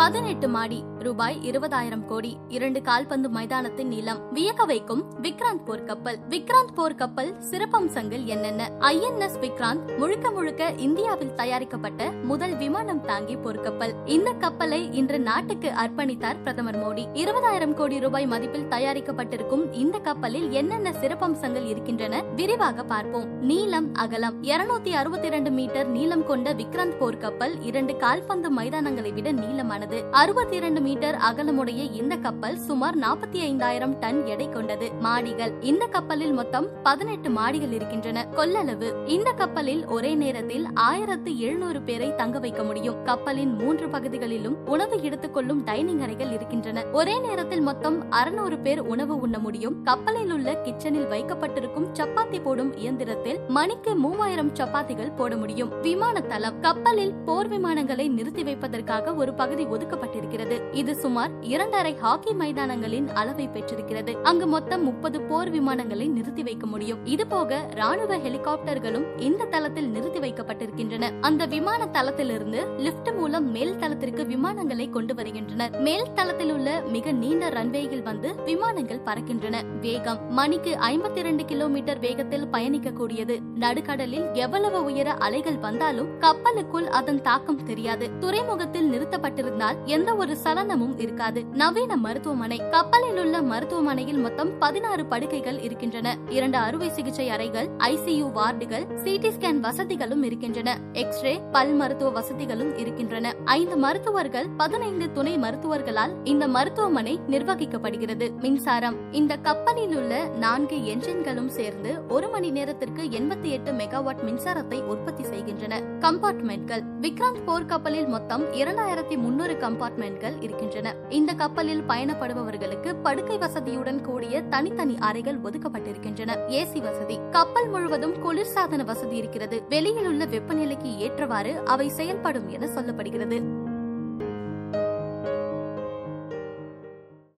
பதினெட்டு மாடி ரூபாய் இருபதாயிரம் கோடி இரண்டு கால்பந்து மைதானத்தின் நீளம் வியக்க வைக்கும் விக்ராந்த் போர்க்கப்பல் விக்ராந்த் போர்க்கப்பல் சிறப்பம்சங்கள் என்னென்ன? ஐஎன்எஸ் விக்ராந்த் முழுக்க முழுக்க இந்தியாவில் தயாரிக்கப்பட்ட முதல் விமானம் தாங்கி போர்க்கப்பல் இந்த கப்பலை இன்று நாட்டுக்கு அர்ப்பணித்தார் பிரதமர் மோடி. இருபதாயிரம் கோடி ரூபாய் மதிப்பில் தயாரிக்கப்பட்டிருக்கும் இந்த கப்பலில் என்னென்ன சிறப்பம்சங்கள் இருக்கின்றன? விரிவாக பார்ப்போம். நீளம் அகலம். இருநூத்தி அறுபத்தி இரண்டு மீட்டர் நீளம் கொண்ட விக்ராந்த் போர்க்கப்பல் இரண்டு கால்பந்து மைதானங்களை விட நீளமானது. அறுபத்தி இரண்டு மீட்டர் அகலமுடைய இந்த கப்பல் சுமார் நாற்பத்தி ஐந்தாயிரம் டன் எடை கொண்டது. மாடிகள். இந்த கப்பலில் மொத்தம் பதினெட்டு மாடிகள் இருக்கின்றன. கொள்ளளவு. இந்த கப்பலில் ஒரே நேரத்தில் ஆயிரத்து எழுநூறு பேரை தங்க வைக்க முடியும். கப்பலின் மூன்று பகுதிகளிலும் உணவு எடுத்துக்கொள்ளும் டைனிங் அறைகள் இருக்கின்றன. ஒரே நேரத்தில் மொத்தம் அறுநூறு பேர் உணவு உண்ண முடியும். கப்பலில் உள்ள கிச்சனில் வைக்கப்பட்டிருக்கும் சப்பாத்தி போடும் இயந்திரத்தில் மணிக்கு மூவாயிரம் சப்பாத்திகள் போட முடியும். விமான தளம் கப்பலில் போர் விமானங்களை நிறுத்தி வைப்பதற்காக ஒரு பகுதி ஒதுக்கப்பட்டிருக்கிறது. இது சுமார் இரண்டரை ஹாக்கி மைதானங்களின் அளவை பெற்றிருக்கிறது. அங்கு மொத்தம் முப்பது போர் விமானங்களை நிறுத்தி வைக்க முடியும். இது போக ராணுவ ஹெலிகாப்டர்களும் இந்த தளத்தில் நிறுத்தி வைக்கப்பட்டிருக்கின்றன. அந்த விமான தளத்திலிருந்து லிப்ட் மூலம் மேல் தளத்திற்கு விமானங்களை கொண்டு வருகின்றனர். மேல் தளத்தில் உள்ள மிக நீண்ட ரன்வேயில் வந்து விமானங்கள் பறக்கின்றன. வேகம் மணிக்கு ஐம்பத்தி இரண்டு கிலோமீட்டர் வேகத்தில் பயணிக்கக்கூடியது. நடுக்கடலில் எவ்வளவு உயர அலைகள் வந்தாலும் கப்பலுக்குள் அதன் தாக்கம் தெரியாது. துறைமுகத்தில் நிறுத்தப்பட்டிருந்தால் எந்த ஒரு சலனமும் இருக்காது. நவீன மருத்துவமனை. கப்பலில் உள்ள மருத்துவமனையில் மொத்தம் பதினாறு படுக்கைகள் இருக்கின்றன. இரண்டு அறுவை சிகிச்சை அறைகள் ஐசியு வார்டுகள் சிடி ஸ்கேன் வசதிகளும் இருக்கின்றன. எக்ஸ்ரே பல் மருத்துவ வசதிகளும் இருக்கின்றன. ஐந்து மருத்துவர்கள் பதினைந்து துணை மருத்துவர்களால் இந்த மருத்துவமனை நிர்வகிக்கப்படுகிறது. மின்சாரம். இந்த கப்பலில் உள்ள நான்கு என்ஜின்களும் சேர்ந்து ஒரு மணி நேரத்திற்கு எண்பத்தி எட்டு மெகாவாட் மின்சாரத்தை உற்பத்தி செய்கின்றன. கம்பார்ட்மெண்ட்கள். விக்ராந்த் போர்க்கப்பலில் மொத்தம் இரண்டாயிரத்தி முன்னூறு கம்பார்ட்மெண்ட்கள் இருக்கின்றன. இந்த கப்பலில் பயணப்படுபவர்களுக்கு படுக்கை வசதியுடன் கூடிய தனித்தனி அறைகள் ஒதுக்கப்பட்டிருக்கின்றன. ஏசி வசதி. கப்பல் முழுவதும் குளிர்சாதன வசதி இருக்கிறது. வெளியில் உள்ள வெப்பநிலைக்கு ஏற்றவாறு அவை செயல்படும் என சொல்லப்படுகிறது.